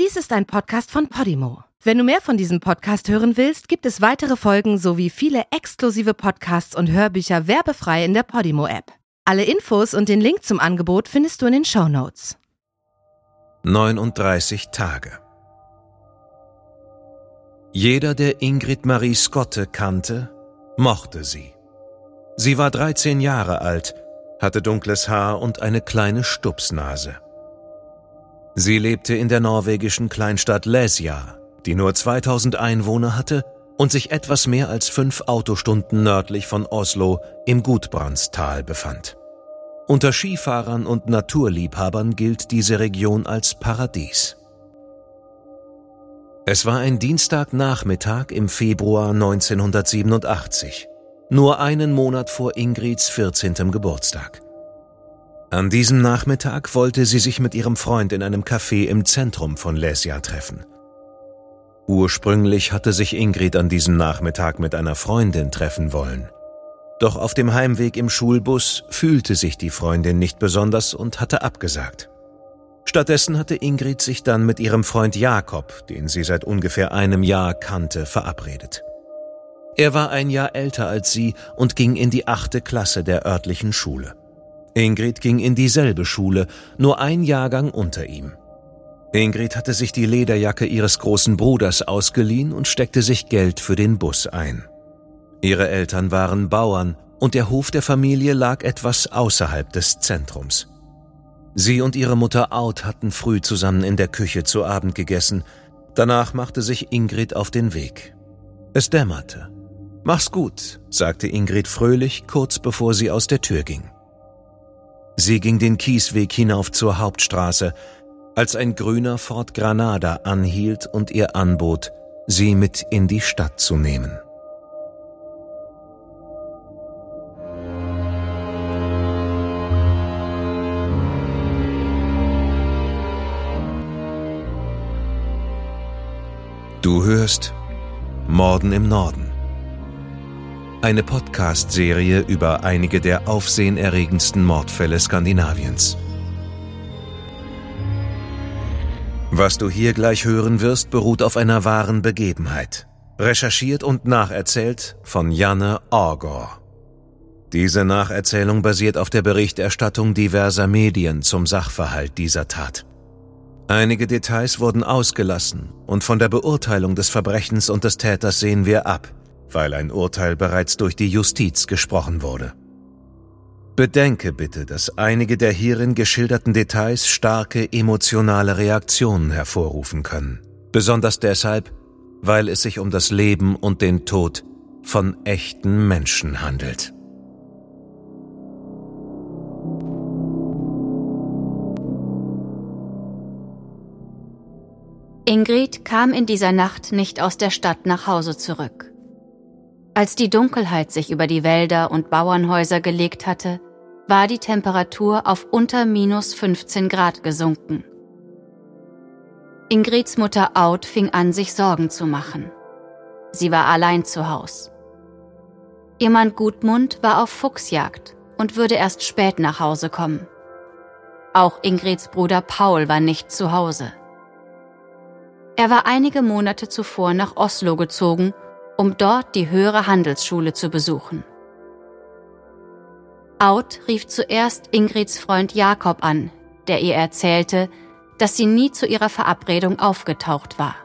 Dies ist ein Podcast von Podimo. Wenn du mehr von diesem Podcast hören willst, gibt es weitere Folgen sowie viele exklusive Podcasts und Hörbücher werbefrei in der Podimo-App. Alle Infos und den Link zum Angebot findest du in den Show Notes. 39 Tage Jeder, der Ingrid Marie Skotte kannte, mochte sie. Sie war 13 Jahre alt, hatte dunkles Haar und eine kleine Stupsnase. Sie lebte in der norwegischen Kleinstadt Lesja, die nur 2000 Einwohner hatte und sich etwas mehr als fünf Autostunden nördlich von Oslo im Gudbrandstal befand. Unter Skifahrern und Naturliebhabern gilt diese Region als Paradies. Es war ein Dienstagnachmittag im Februar 1987, nur einen Monat vor Ingrids 14. Geburtstag. An diesem Nachmittag wollte sie sich mit ihrem Freund in einem Café im Zentrum von Lesja treffen. Ursprünglich hatte sich Ingrid an diesem Nachmittag mit einer Freundin treffen wollen. Doch auf dem Heimweg im Schulbus fühlte sich die Freundin nicht besonders und hatte abgesagt. Stattdessen hatte Ingrid sich dann mit ihrem Freund Jakob, den sie seit ungefähr einem Jahr kannte, verabredet. Er war ein Jahr älter als sie und ging in die achte Klasse der örtlichen Schule. Ingrid ging in dieselbe Schule, nur ein Jahrgang unter ihm. Ingrid hatte sich die Lederjacke ihres großen Bruders ausgeliehen und steckte sich Geld für den Bus ein. Ihre Eltern waren Bauern und der Hof der Familie lag etwas außerhalb des Zentrums. Sie und ihre Mutter Aud hatten früh zusammen in der Küche zu Abend gegessen. Danach machte sich Ingrid auf den Weg. Es dämmerte. Mach's gut, sagte Ingrid fröhlich, kurz bevor sie aus der Tür ging. Sie ging den Kiesweg hinauf zur Hauptstraße, als ein grüner Ford Granada anhielt und ihr anbot, sie mit in die Stadt zu nehmen. Du hörst Morden im Norden. Eine Podcast-Serie über einige der aufsehenerregendsten Mordfälle Skandinaviens. Was du hier gleich hören wirst, beruht auf einer wahren Begebenheit. Recherchiert und nacherzählt von Janne Orgor. Diese Nacherzählung basiert auf der Berichterstattung diverser Medien zum Sachverhalt dieser Tat. Einige Details wurden ausgelassen und von der Beurteilung des Verbrechens und des Täters sehen wir ab – weil ein Urteil bereits durch die Justiz gesprochen wurde. Bedenke bitte, dass einige der hierin geschilderten Details starke emotionale Reaktionen hervorrufen können. Besonders deshalb, weil es sich um das Leben und den Tod von echten Menschen handelt. Ingrid kam in dieser Nacht nicht aus der Stadt nach Hause zurück. Als die Dunkelheit sich über die Wälder und Bauernhäuser gelegt hatte, war die Temperatur auf unter minus 15 Grad gesunken. Ingrids Mutter Aud fing an, sich Sorgen zu machen. Sie war allein zu Haus. Ihr Mann Gudmund war auf Fuchsjagd und würde erst spät nach Hause kommen. Auch Ingrids Bruder Paul war nicht zu Hause. Er war einige Monate zuvor nach Oslo gezogen um dort die höhere Handelsschule zu besuchen. Aud rief zuerst Ingrids Freund Jakob an, der ihr erzählte, dass sie nie zu ihrer Verabredung aufgetaucht war.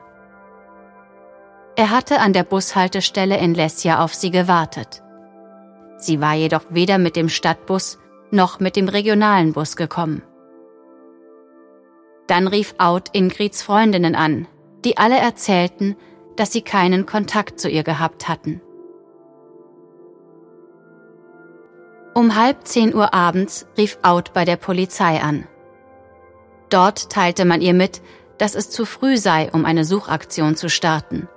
Er hatte an der Bushaltestelle in Lesja auf sie gewartet. Sie war jedoch weder mit dem Stadtbus noch mit dem regionalen Bus gekommen. Dann rief Aud Ingrids Freundinnen an, die alle erzählten, dass sie keinen Kontakt zu ihr gehabt hatten. Um halb zehn Uhr abends rief Out bei der Polizei an. Dort teilte man ihr mit, dass es zu früh sei, um eine Suchaktion zu starten.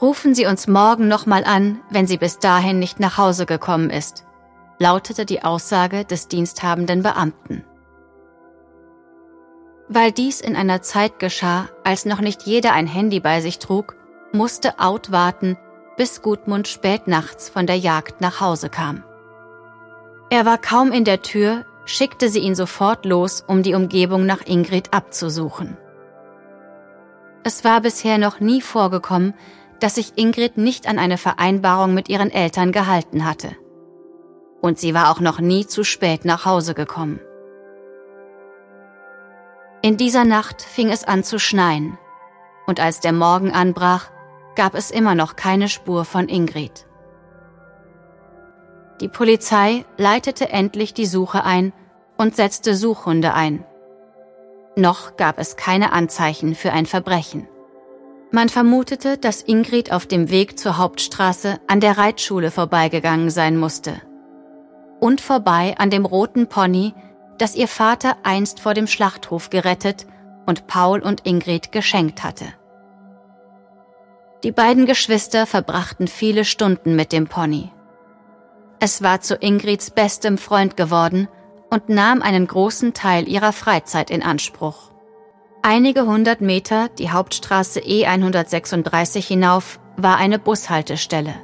Rufen Sie uns morgen nochmal an, wenn sie bis dahin nicht nach Hause gekommen ist, lautete die Aussage des diensthabenden Beamten. Weil dies in einer Zeit geschah, als noch nicht jeder ein Handy bei sich trug, musste Out warten, bis Gudmund spät nachts von der Jagd nach Hause kam. Er war kaum in der Tür, schickte sie ihn sofort los, um die Umgebung nach Ingrid abzusuchen. Es war bisher noch nie vorgekommen, dass sich Ingrid nicht an eine Vereinbarung mit ihren Eltern gehalten hatte. Und sie war auch noch nie zu spät nach Hause gekommen. In dieser Nacht fing es an zu schneien, und als der Morgen anbrach, gab es immer noch keine Spur von Ingrid. Die Polizei leitete endlich die Suche ein und setzte Suchhunde ein. Noch gab es keine Anzeichen für ein Verbrechen. Man vermutete, dass Ingrid auf dem Weg zur Hauptstraße an der Reitschule vorbeigegangen sein musste. Und vorbei an dem roten Pony, das ihr Vater einst vor dem Schlachthof gerettet und Paul und Ingrid geschenkt hatte. Die beiden Geschwister verbrachten viele Stunden mit dem Pony. Es war zu Ingrids bestem Freund geworden und nahm einen großen Teil ihrer Freizeit in Anspruch. Einige hundert Meter die Hauptstraße E136 hinauf war eine Bushaltestelle.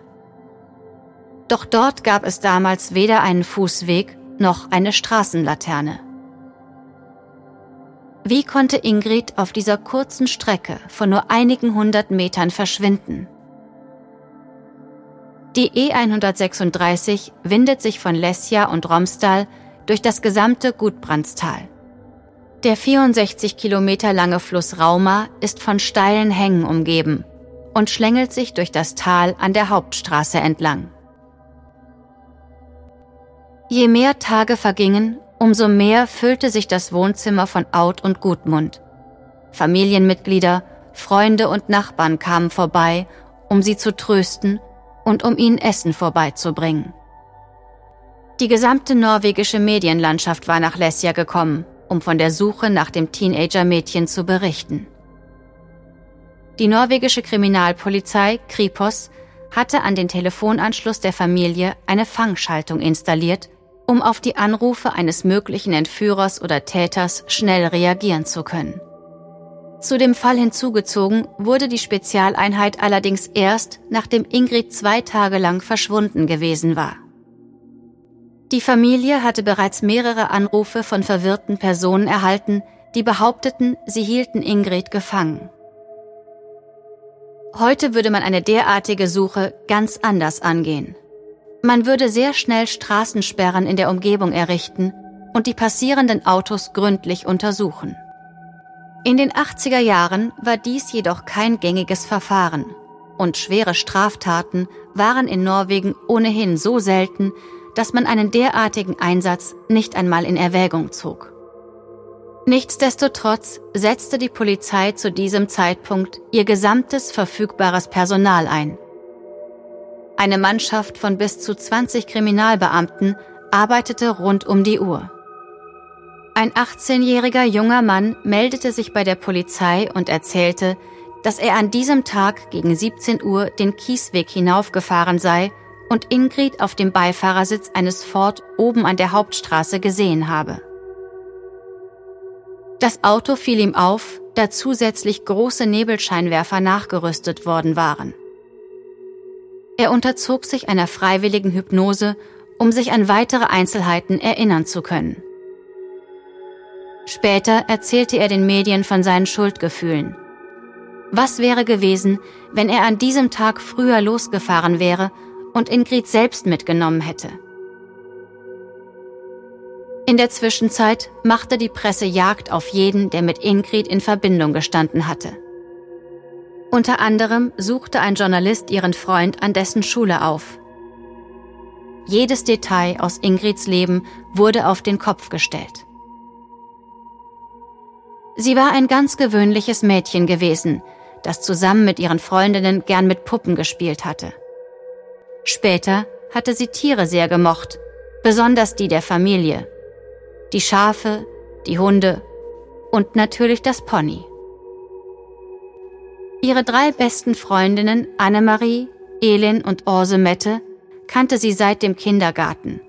Doch dort gab es damals weder einen Fußweg noch eine Straßenlaterne. Wie konnte Ingrid auf dieser kurzen Strecke von nur einigen hundert Metern verschwinden? Die E136 windet sich von Lesja und Romsdal durch das gesamte Gudbrandstal. Der 64 Kilometer lange Fluss Rauma ist von steilen Hängen umgeben und schlängelt sich durch das Tal an der Hauptstraße entlang. Je mehr Tage vergingen, umso mehr füllte sich das Wohnzimmer von Out und Gudmund. Familienmitglieder, Freunde und Nachbarn kamen vorbei, um sie zu trösten und um ihnen Essen vorbeizubringen. Die gesamte norwegische Medienlandschaft war nach Lesja gekommen um von der Suche nach dem Teenager-Mädchen zu berichten. Die norwegische Kriminalpolizei Kripos hatte an den Telefonanschluss der Familie eine Fangschaltung installiert, um auf die Anrufe eines möglichen Entführers oder Täters schnell reagieren zu können. Zu dem Fall hinzugezogen wurde die Spezialeinheit allerdings erst, nachdem Ingrid zwei Tage lang verschwunden gewesen war. Die Familie hatte bereits mehrere Anrufe von verwirrten Personen erhalten, die behaupteten, sie hielten Ingrid gefangen. Heute würde man eine derartige Suche ganz anders angehen. Man würde sehr schnell Straßensperren in der Umgebung errichten und die passierenden Autos gründlich untersuchen. In den 80er Jahren war dies jedoch kein gängiges Verfahren und schwere Straftaten waren in Norwegen ohnehin so selten, dass man einen derartigen Einsatz nicht einmal in Erwägung zog. Nichtsdestotrotz setzte die Polizei zu diesem Zeitpunkt ihr gesamtes verfügbares Personal ein. Eine Mannschaft von bis zu 20 Kriminalbeamten arbeitete rund um die Uhr. Ein 18-jähriger junger Mann meldete sich bei der Polizei und erzählte, dass er an diesem Tag gegen 17 Uhr den Kiesweg hinaufgefahren sei und Ingrid auf dem Beifahrersitz eines Ford oben an der Hauptstraße gesehen habe. Das Auto fiel ihm auf, da zusätzlich große Nebelscheinwerfer nachgerüstet worden waren. Er unterzog sich einer freiwilligen Hypnose, um sich an weitere Einzelheiten erinnern zu können. Später erzählte er den Medien von seinen Schuldgefühlen. Was wäre gewesen, wenn er an diesem Tag früher losgefahren wäre und Ingrid selbst mitgenommen hätte. In der Zwischenzeit machte die Presse Jagd auf jeden, der mit Ingrid in Verbindung gestanden hatte. Unter anderem suchte ein Journalist ihren Freund an dessen Schule auf. Jedes Detail aus Ingrids Leben wurde auf den Kopf gestellt. Sie war ein ganz gewöhnliches Mädchen gewesen, das zusammen mit ihren Freundinnen gern mit Puppen gespielt hatte. Später hatte sie Tiere sehr gemocht, besonders die der Familie. Die Schafe, die Hunde und natürlich das Pony. Ihre drei besten Freundinnen Annemarie, Elin und Orsemette kannte sie seit dem Kindergarten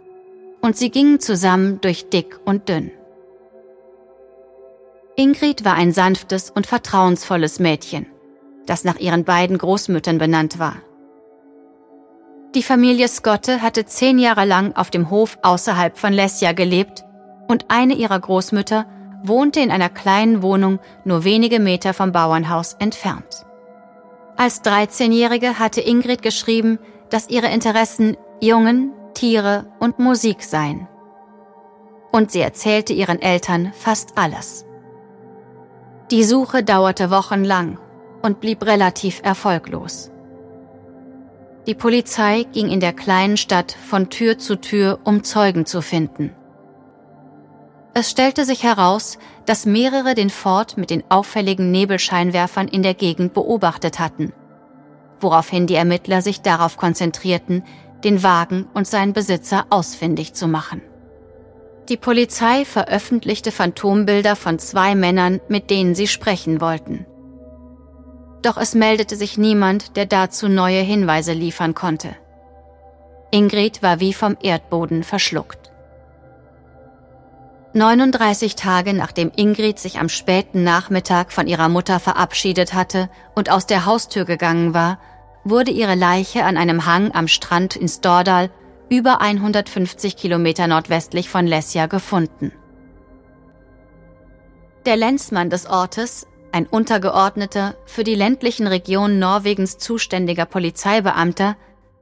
und sie gingen zusammen durch dick und dünn. Ingrid war ein sanftes und vertrauensvolles Mädchen, das nach ihren beiden Großmüttern benannt war. Die Familie Scotte hatte zehn Jahre lang auf dem Hof außerhalb von Lesja gelebt und eine ihrer Großmütter wohnte in einer kleinen Wohnung nur wenige Meter vom Bauernhaus entfernt. Als 13-Jährige hatte Ingrid geschrieben, dass ihre Interessen Jungen, Tiere und Musik seien. Und sie erzählte ihren Eltern fast alles. Die Suche dauerte wochenlang und blieb relativ erfolglos. Die Polizei ging in der kleinen Stadt von Tür zu Tür, um Zeugen zu finden. Es stellte sich heraus, dass mehrere den Ford mit den auffälligen Nebelscheinwerfern in der Gegend beobachtet hatten, woraufhin die Ermittler sich darauf konzentrierten, den Wagen und seinen Besitzer ausfindig zu machen. Die Polizei veröffentlichte Phantombilder von zwei Männern, mit denen sie sprechen wollten. Doch es meldete sich niemand, der dazu neue Hinweise liefern konnte. Ingrid war wie vom Erdboden verschluckt. 39 Tage nachdem Ingrid sich am späten Nachmittag von ihrer Mutter verabschiedet hatte und aus der Haustür gegangen war, wurde ihre Leiche an einem Hang am Strand in Stordal über 150 Kilometer nordwestlich von Lesja gefunden. Der Lenzmann des Ortes, ein untergeordneter, für die ländlichen Regionen Norwegens zuständiger Polizeibeamter,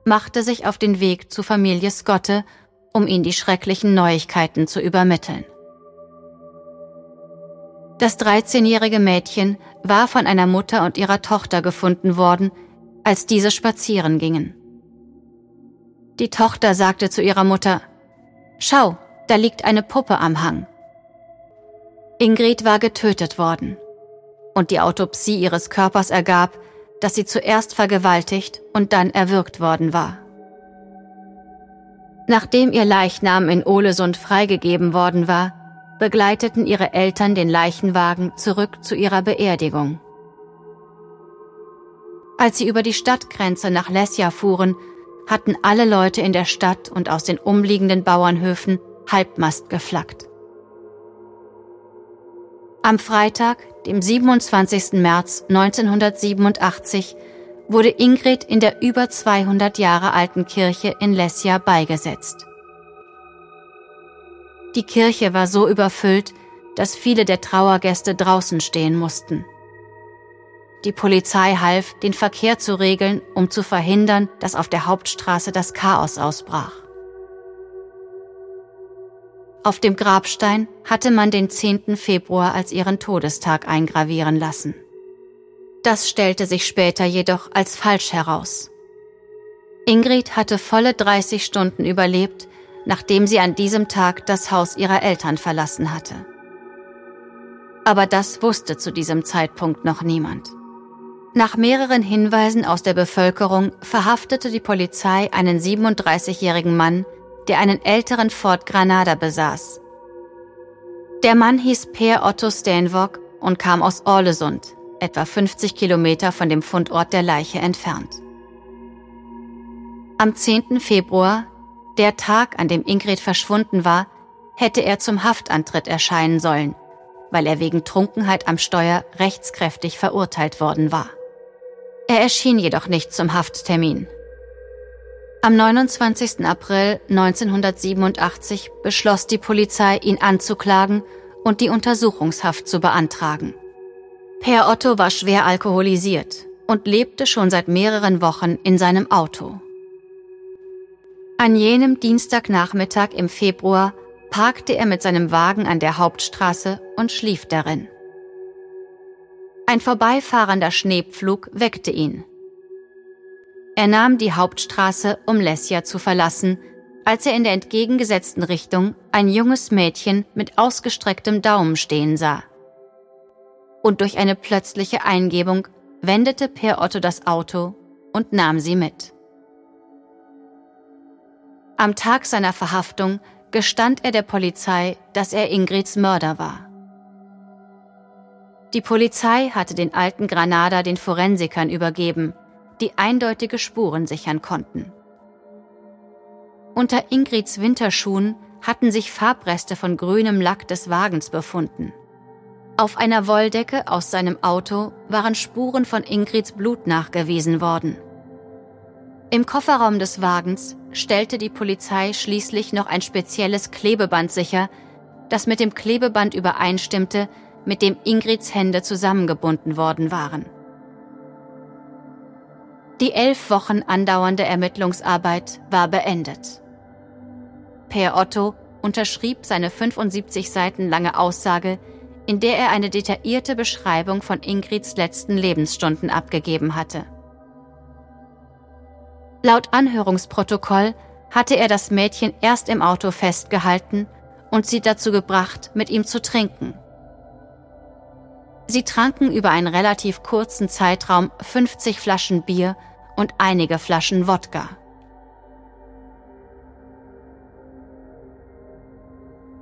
machte sich auf den Weg zu Familie Skotte, um ihnen die schrecklichen Neuigkeiten zu übermitteln. Das 13-jährige Mädchen war von einer Mutter und ihrer Tochter gefunden worden, als diese spazieren gingen. Die Tochter sagte zu ihrer Mutter, Schau, da liegt eine Puppe am Hang. Ingrid war getötet worden und die Autopsie ihres Körpers ergab, dass sie zuerst vergewaltigt und dann erwürgt worden war. Nachdem ihr Leichnam in Olesund freigegeben worden war, begleiteten ihre Eltern den Leichenwagen zurück zu ihrer Beerdigung. Als sie über die Stadtgrenze nach Lesja fuhren, hatten alle Leute in der Stadt und aus den umliegenden Bauernhöfen Halbmast geflaggt. Am Freitag, dem 27. März 1987, wurde Ingrid in der über 200 Jahre alten Kirche in Lesja beigesetzt. Die Kirche war so überfüllt, dass viele der Trauergäste draußen stehen mussten. Die Polizei half, den Verkehr zu regeln, um zu verhindern, dass auf der Hauptstraße das Chaos ausbrach. Auf dem Grabstein hatte man den 10. Februar als ihren Todestag eingravieren lassen. Das stellte sich später jedoch als falsch heraus. Ingrid hatte volle 30 Stunden überlebt, nachdem sie an diesem Tag das Haus ihrer Eltern verlassen hatte. Aber das wusste zu diesem Zeitpunkt noch niemand. Nach mehreren Hinweisen aus der Bevölkerung verhaftete die Polizei einen 37-jährigen Mann, der einen älteren Ford Granada besaß. Der Mann hieß Per Otto Stenvok und kam aus Orlesund, etwa 50 Kilometer von dem Fundort der Leiche entfernt. Am 10. Februar, der Tag, an dem Ingrid verschwunden war, hätte er zum Haftantritt erscheinen sollen, weil er wegen Trunkenheit am Steuer rechtskräftig verurteilt worden war. Er erschien jedoch nicht zum Hafttermin. Am 29. April 1987 beschloss die Polizei, ihn anzuklagen und die Untersuchungshaft zu beantragen. Per Otto war schwer alkoholisiert und lebte schon seit mehreren Wochen in seinem Auto. An jenem Dienstagnachmittag im Februar parkte er mit seinem Wagen an der Hauptstraße und schlief darin. Ein vorbeifahrender Schneepflug weckte ihn. Er nahm die Hauptstraße, um Lesja zu verlassen, als er in der entgegengesetzten Richtung ein junges Mädchen mit ausgestrecktem Daumen stehen sah. Und durch eine plötzliche Eingebung wendete Per Otto das Auto und nahm sie mit. Am Tag seiner Verhaftung gestand er der Polizei, dass er Ingrids Mörder war. Die Polizei hatte den alten Granada den Forensikern übergeben, die eindeutige Spuren sichern konnten. Unter Ingrids Winterschuhen hatten sich Farbreste von grünem Lack des Wagens befunden. Auf einer Wolldecke aus seinem Auto waren Spuren von Ingrids Blut nachgewiesen worden. Im Kofferraum des Wagens stellte die Polizei schließlich noch ein spezielles Klebeband sicher, das mit dem Klebeband übereinstimmte, mit dem Ingrids Hände zusammengebunden worden waren. Die elf Wochen andauernde Ermittlungsarbeit war beendet. Per Otto unterschrieb seine 75 Seiten lange Aussage, in der er eine detaillierte Beschreibung von Ingrids letzten Lebensstunden abgegeben hatte. Laut Anhörungsprotokoll hatte er das Mädchen erst im Auto festgehalten und sie dazu gebracht, mit ihm zu trinken. Sie tranken über einen relativ kurzen Zeitraum 50 Flaschen Bier und einige Flaschen Wodka.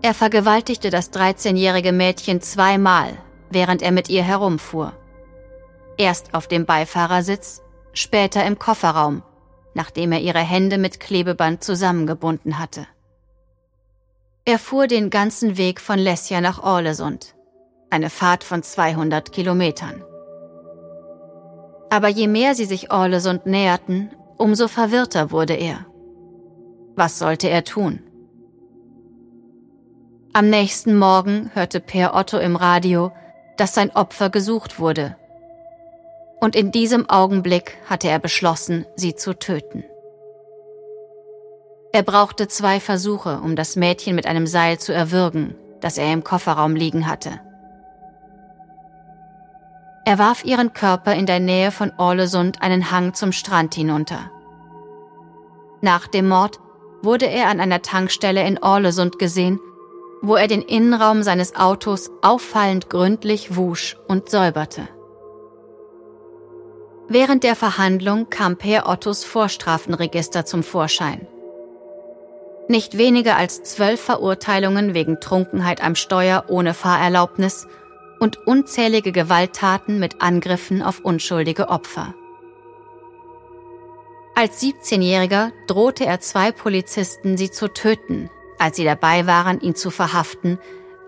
Er vergewaltigte das 13-jährige Mädchen zweimal, während er mit ihr herumfuhr. Erst auf dem Beifahrersitz, später im Kofferraum, nachdem er ihre Hände mit Klebeband zusammengebunden hatte. Er fuhr den ganzen Weg von Lesja nach Orlesund, eine Fahrt von 200 Kilometern. Aber je mehr sie sich Orlesund näherten, umso verwirrter wurde er. Was sollte er tun? Am nächsten Morgen hörte Per Otto im Radio, dass sein Opfer gesucht wurde. Und in diesem Augenblick hatte er beschlossen, sie zu töten. Er brauchte zwei Versuche, um das Mädchen mit einem Seil zu erwürgen, das er im Kofferraum liegen hatte. Er warf ihren Körper in der Nähe von Orlesund einen Hang zum Strand hinunter. Nach dem Mord wurde er an einer Tankstelle in Orlesund gesehen, wo er den Innenraum seines Autos auffallend gründlich wusch und säuberte. Während der Verhandlung kam Per Ottos Vorstrafenregister zum Vorschein. Nicht weniger als zwölf Verurteilungen wegen Trunkenheit am Steuer ohne Fahrerlaubnis und unzählige Gewalttaten mit Angriffen auf unschuldige Opfer. Als 17-Jähriger drohte er zwei Polizisten, sie zu töten, als sie dabei waren, ihn zu verhaften,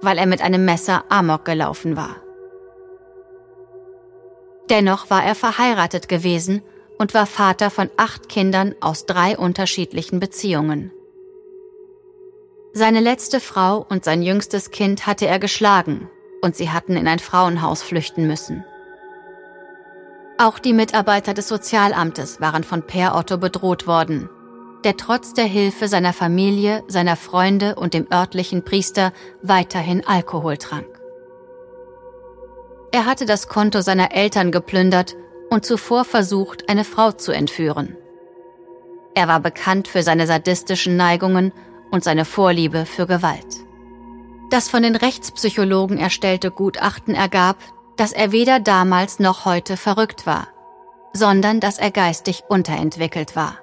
weil er mit einem Messer Amok gelaufen war. Dennoch war er verheiratet gewesen und war Vater von acht Kindern aus drei unterschiedlichen Beziehungen. Seine letzte Frau und sein jüngstes Kind hatte er geschlagen und sie hatten in ein Frauenhaus flüchten müssen. Auch die Mitarbeiter des Sozialamtes waren von Per Otto bedroht worden, der trotz der Hilfe seiner Familie, seiner Freunde und dem örtlichen Priester weiterhin Alkohol trank. Er hatte das Konto seiner Eltern geplündert und zuvor versucht, eine Frau zu entführen. Er war bekannt für seine sadistischen Neigungen und seine Vorliebe für Gewalt. Das von den Rechtspsychologen erstellte Gutachten ergab, dass er weder damals noch heute verrückt war, sondern dass er geistig unterentwickelt war.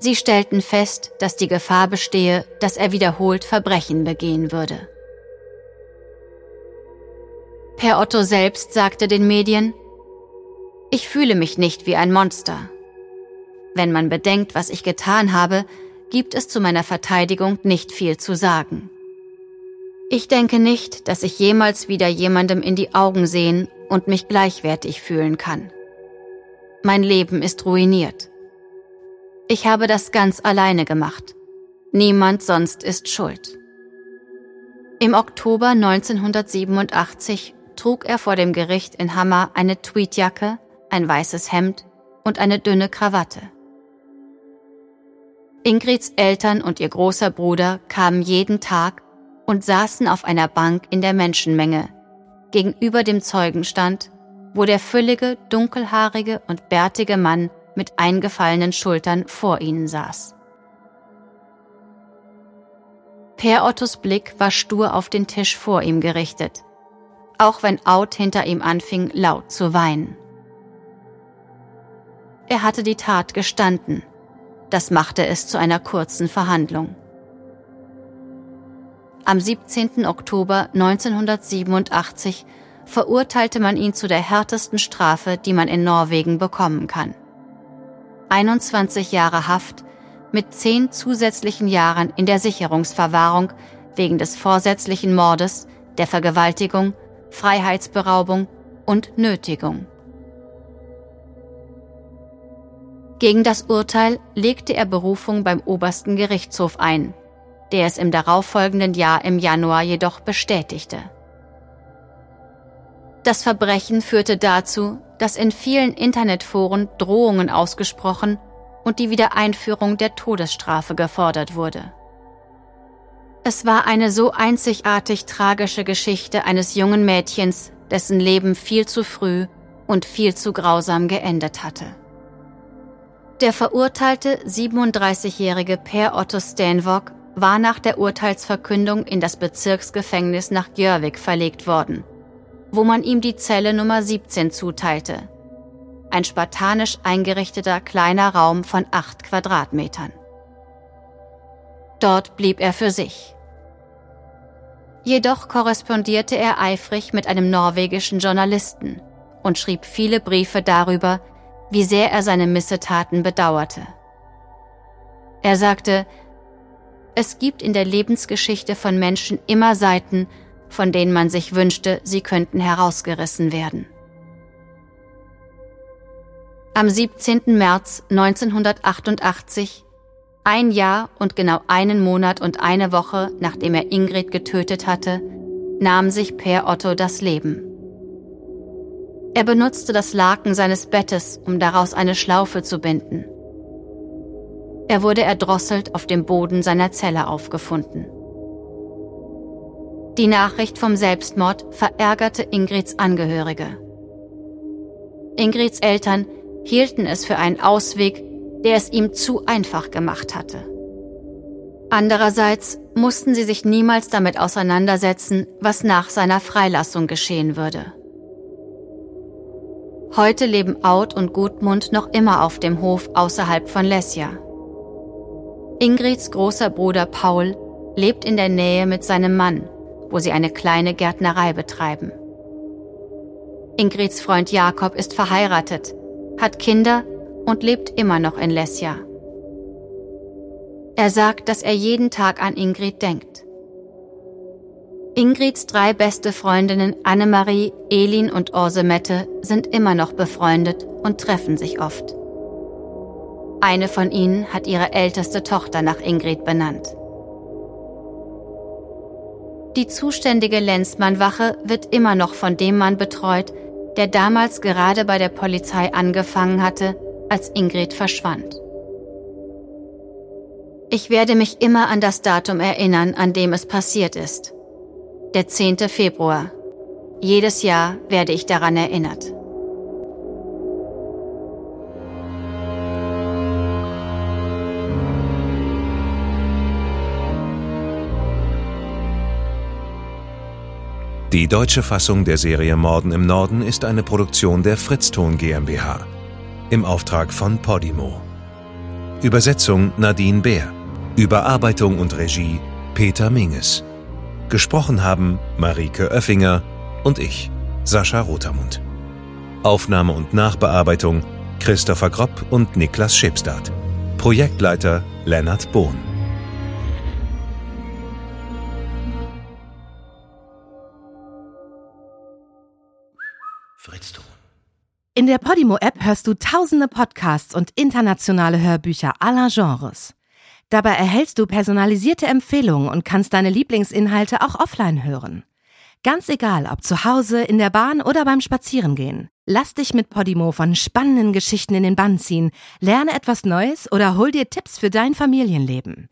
Sie stellten fest, dass die Gefahr bestehe, dass er wiederholt Verbrechen begehen würde. Per Otto selbst sagte den Medien, ich fühle mich nicht wie ein Monster. Wenn man bedenkt, was ich getan habe, gibt es zu meiner Verteidigung nicht viel zu sagen. Ich denke nicht, dass ich jemals wieder jemandem in die Augen sehen und mich gleichwertig fühlen kann. Mein Leben ist ruiniert. Ich habe das ganz alleine gemacht. Niemand sonst ist schuld. Im Oktober 1987 trug er vor dem Gericht in Hammer eine Tweedjacke, ein weißes Hemd und eine dünne Krawatte. Ingrids Eltern und ihr großer Bruder kamen jeden Tag und saßen auf einer Bank in der Menschenmenge, gegenüber dem Zeugenstand, wo der füllige, dunkelhaarige und bärtige Mann mit eingefallenen Schultern vor ihnen saß. Per Ottos Blick war stur auf den Tisch vor ihm gerichtet, auch wenn Out hinter ihm anfing, laut zu weinen. Er hatte die Tat gestanden. Das machte es zu einer kurzen Verhandlung. Am 17. Oktober 1987 verurteilte man ihn zu der härtesten Strafe, die man in Norwegen bekommen kann. 21 Jahre Haft mit 10 zusätzlichen Jahren in der Sicherungsverwahrung wegen des vorsätzlichen Mordes, der Vergewaltigung, Freiheitsberaubung und Nötigung. Gegen das Urteil legte er Berufung beim obersten Gerichtshof ein, der es im darauffolgenden Jahr im Januar jedoch bestätigte. Das Verbrechen führte dazu, dass in vielen Internetforen Drohungen ausgesprochen und die Wiedereinführung der Todesstrafe gefordert wurde. Es war eine so einzigartig tragische Geschichte eines jungen Mädchens, dessen Leben viel zu früh und viel zu grausam geendet hatte. Der verurteilte 37-jährige Per Otto Stanvok war nach der Urteilsverkündung in das Bezirksgefängnis nach Gjörvik verlegt worden, wo man ihm die Zelle Nummer 17 zuteilte. Ein spartanisch eingerichteter kleiner Raum von acht Quadratmetern. Dort blieb er für sich. Jedoch korrespondierte er eifrig mit einem norwegischen Journalisten und schrieb viele Briefe darüber, wie sehr er seine Missetaten bedauerte. Er sagte, es gibt in der Lebensgeschichte von Menschen immer Seiten, von denen man sich wünschte, sie könnten herausgerissen werden. Am 17. März 1988, ein Jahr und genau einen Monat und eine Woche nachdem er Ingrid getötet hatte, nahm sich Per Otto das Leben. Er benutzte das Laken seines Bettes, um daraus eine Schlaufe zu binden. Er wurde erdrosselt auf dem Boden seiner Zelle aufgefunden. Die Nachricht vom Selbstmord verärgerte Ingrids Angehörige. Ingrids Eltern hielten es für einen Ausweg, der es ihm zu einfach gemacht hatte. Andererseits mussten sie sich niemals damit auseinandersetzen, was nach seiner Freilassung geschehen würde. Heute leben Out und Gudmund noch immer auf dem Hof außerhalb von Lesja. Ingrids großer Bruder Paul lebt in der Nähe mit seinem Mann, wo sie eine kleine Gärtnerei betreiben. Ingrids Freund Jakob ist verheiratet, hat Kinder und lebt immer noch in Lesja. Er sagt, dass er jeden Tag an Ingrid denkt. Ingrids drei beste Freundinnen Annemarie, Elin und Orsemette sind immer noch befreundet und treffen sich oft. Eine von ihnen hat ihre älteste Tochter nach Ingrid benannt. Die zuständige Lenzmannwache wird immer noch von dem Mann betreut, der damals gerade bei der Polizei angefangen hatte, als Ingrid verschwand. Ich werde mich immer an das Datum erinnern, an dem es passiert ist der 10. Februar. Jedes Jahr werde ich daran erinnert. Die deutsche Fassung der Serie Morden im Norden ist eine Produktion der Fritzton GmbH im Auftrag von Podimo. Übersetzung Nadine Bär. Überarbeitung und Regie Peter Minges. Gesprochen haben Marike Oeffinger und ich, Sascha Rotermund. Aufnahme und Nachbearbeitung Christopher Gropp und Niklas Schipstadt. Projektleiter Lennart Bohn. In der Podimo-App hörst du tausende Podcasts und internationale Hörbücher aller Genres. Dabei erhältst du personalisierte Empfehlungen und kannst deine Lieblingsinhalte auch offline hören. Ganz egal, ob zu Hause, in der Bahn oder beim Spazierengehen. Lass dich mit Podimo von spannenden Geschichten in den Bann ziehen, lerne etwas Neues oder hol dir Tipps für dein Familienleben.